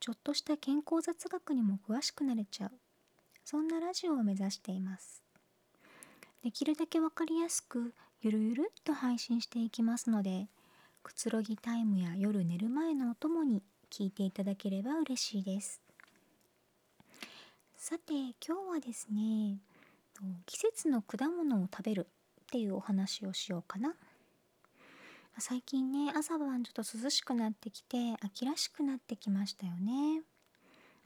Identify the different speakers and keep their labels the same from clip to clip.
Speaker 1: ちょっとした健康雑学にも詳しくなれちゃう。そんなラジオを目指しています。できるだけわかりやすくゆるゆるっと配信していきますのでくつろぎタイムや夜寝る前のお供に聞いていただければ嬉しいです。さて今日はですね季節の果物を食べるっていうお話をしようかな。最近ね朝晩ちょっと涼しくなってきて秋らしくなってきましたよね、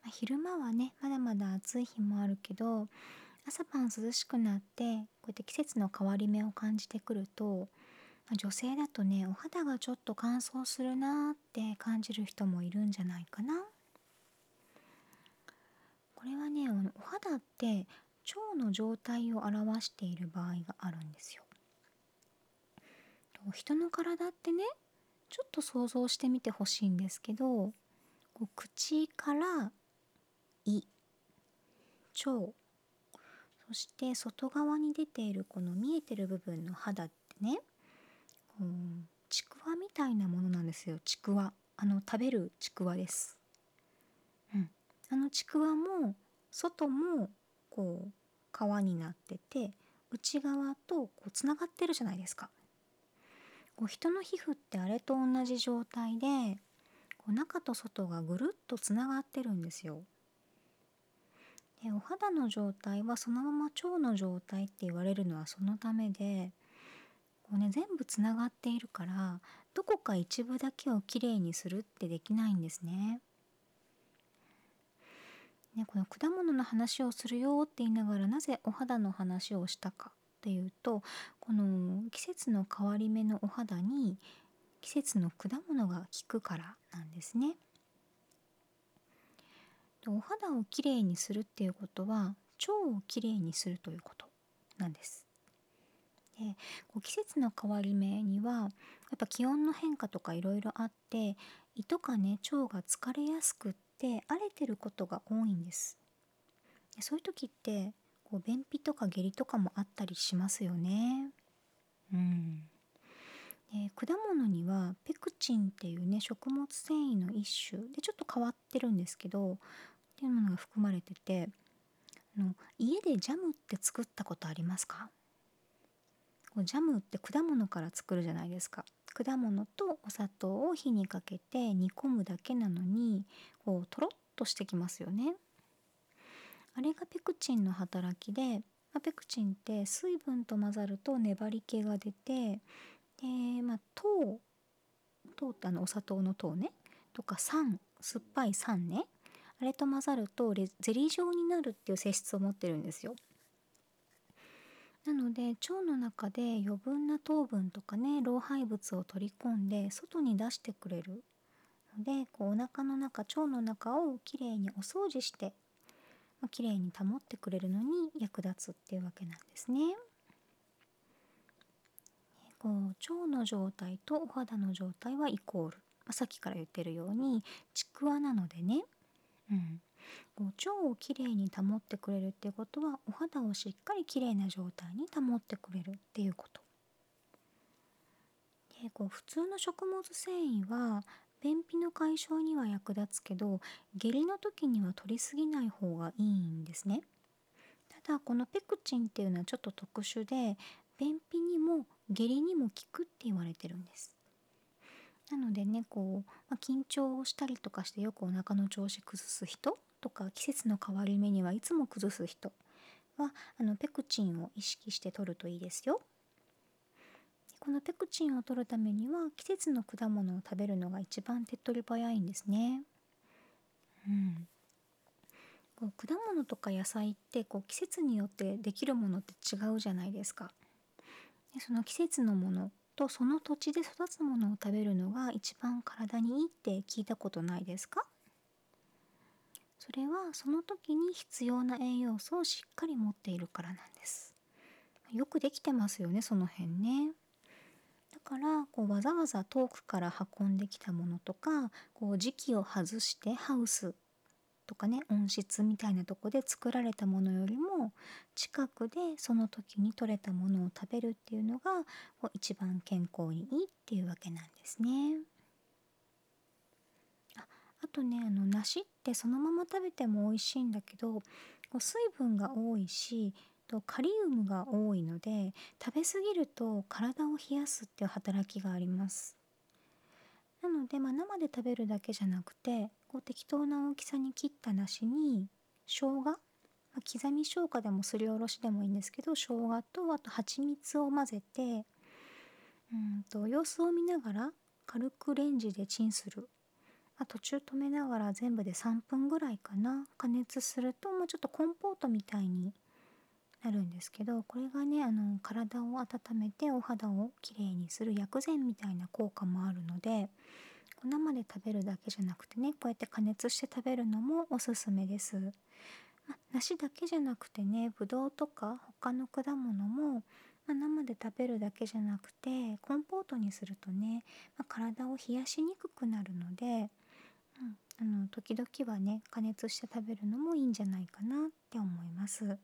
Speaker 1: まあ、昼間はねまだまだ暑い日もあるけど朝晩涼しくなってこうやって季節の変わり目を感じてくると、ま、女性だとねお肌がちょっと乾燥するなって感じる人もいるんじゃないかな。これはねお肌って腸の状態を表している場合があるんですよ。人の体ってねちょっと想像してみてほしいんですけどこう口から胃腸そして外側に出ているこの見えてる部分の肌ってねこうちくわみたいなものなんですよ。ちくわ。あの食べるちくわです、うん、あのちくわも外もこう皮になってて内側とこうつながってるじゃないですか。こう人の皮膚ってあれと同じ状態でこう中と外がぐるっとつながってるんですよ。でお肌の状態はそのまま腸の状態って言われるのはそのためでこう、ね、全部つながっているからどこか一部だけをきれいにするってできないんですね。ね、この果物の話をするよって言いながらなぜお肌の話をしたかっていうとこの季節の変わり目のお肌に季節の果物が効くからなんですね。お肌をきれいにするっていうことは腸をきれいにするということなんです。でこう季節の変わり目にはやっぱ気温の変化とかいろいろあって胃とかね腸が疲れやすくって荒れてることが多いんです。そういう時ってこう便秘とか下痢とかもあったりしますよね。うん、で果物にはペクチンっていうね食物繊維の一種でちょっと変わってるんですけどっていうものが含まれててあの家でジャムって作ったことありますか？こうジャムって果物から作るじゃないですか。果物とお砂糖を火にかけて煮込むだけなのにこうとろっとしてきますよね。あれがペクチンの働きで、まあ、ペクチンって水分と混ざると粘り気が出てで、まあ、糖糖ってあのお砂糖の糖ねとか酸酸っぱい酸ねあれと混ざるとゼリー状になるっていう性質を持ってるんですよ。なので腸の中で余分な糖分とかね老廃物を取り込んで外に出してくれるのでこうお腹の中腸の中をきれいにお掃除してまあ、綺麗に保ってくれるのに役立つっていうわけなんですね。こう腸の状態とお肌の状態はイコール、まあ、さっきから言ってるようにちくわなのでね、うん、こう腸をきれいに保ってくれるっていうことはお肌をしっかりきれいな状態に保ってくれるっていうこと。でこう普通の食物繊維は便秘の解消には役立つけど下痢の時には取りすぎない方がいいんですね。ただこのペクチンっていうのはちょっと特殊で便秘にも下痢にも効くって言われてるんです。なのでねこう、まあ、緊張をしたりとかしてよくお腹の調子崩す人とか季節の変わり目にはいつも崩す人はあのペクチンを意識して取るといいですよ。このペクチンを取るためには季節の果物を食べるのが一番手っ取り早いんですね。うん、こう果物とか野菜ってこう季節によってできるものって違うじゃないですか。でその季節のものとその土地で育つものを食べるのが一番体にいいって聞いたことないですか？それはその時に必要な栄養素をしっかり持っているからなんですよくできてますよねその辺ねからこうわざわざ遠くから運んできたものとかこう時期を外してハウスとかね温室みたいなとこで作られたものよりも近くでその時に採れたものを食べるっていうのがこう一番健康にいいっていうわけなんですね。ああとねあの梨ってそのまま食べても美味しいんだけどこう水分が多いしとカリウムが多いので食べ過ぎると体を冷やすっていう働きがあります。なので、まあ、生で食べるだけじゃなくてこう適当な大きさに切った梨に生姜、まあ、刻み生姜でもすりおろしでもいいんですけど生姜とあと蜂蜜を混ぜてうんと様子を見ながら軽くレンジでチンする。あ途中止めながら全部で3分ぐらいかな。加熱するともうちょっとコンポートみたいになるんですけどこれがねあの体を温めてお肌をきれいにする薬膳みたいな効果もあるので生で食べるだけじゃなくてねこうやって加熱して食べるのもおすすめです。ま梨だけじゃなくてねぶどうとか他の果物も、ま生で食べるだけじゃなくてコンポートにするとね、ま体を冷やしにくくなるので、うん、あの時々はね加熱して食べるのもいいんじゃないかなって思います。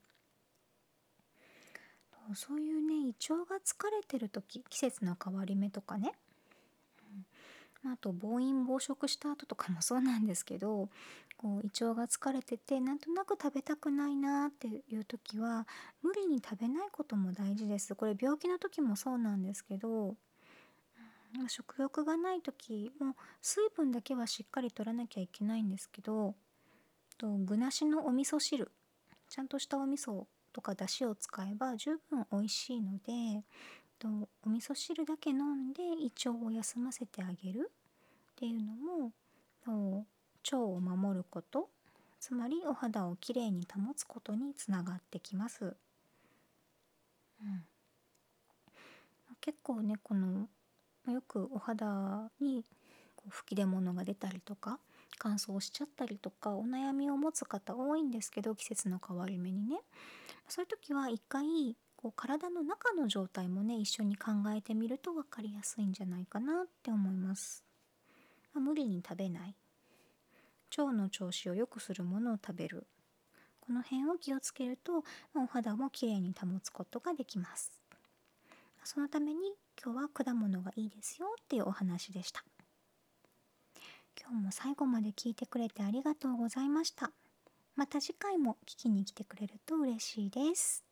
Speaker 1: そういうね胃腸が疲れてる時季節の変わり目とかね、うん、あと暴飲暴食した後とかもそうなんですけどこう胃腸が疲れててなんとなく食べたくないなっていう時は無理に食べないことも大事です。これ病気の時もそうなんですけど、うん、食欲がない時も水分だけはしっかりとらなきゃいけないんですけどと具なしのお味噌汁。ちゃんとしたお味噌とかだしを使えば十分美味しいのでとお味噌汁だけ飲んで胃腸を休ませてあげるっていうのも腸を守ること。つまりお肌をきれいに保つことにつながってきます。うん、結構ねこのよくお肌に吹き出物が出たりとか乾燥しちゃったりとかお悩みを持つ方多いんですけど季節の変わり目にね。そういう時は一回こう体の中の状態もね一緒に考えてみると分かりやすいんじゃないかなって思います、まあ、無理に食べない。腸の調子を良くするものを食べる。この辺を気をつけると、まあ、お肌もきれいに保つことができます。そのために今日は果物がいいですよっていうお話でした。今日も最後まで聞いてくれてありがとうございました。また次回も聞きに来てくれると嬉しいです。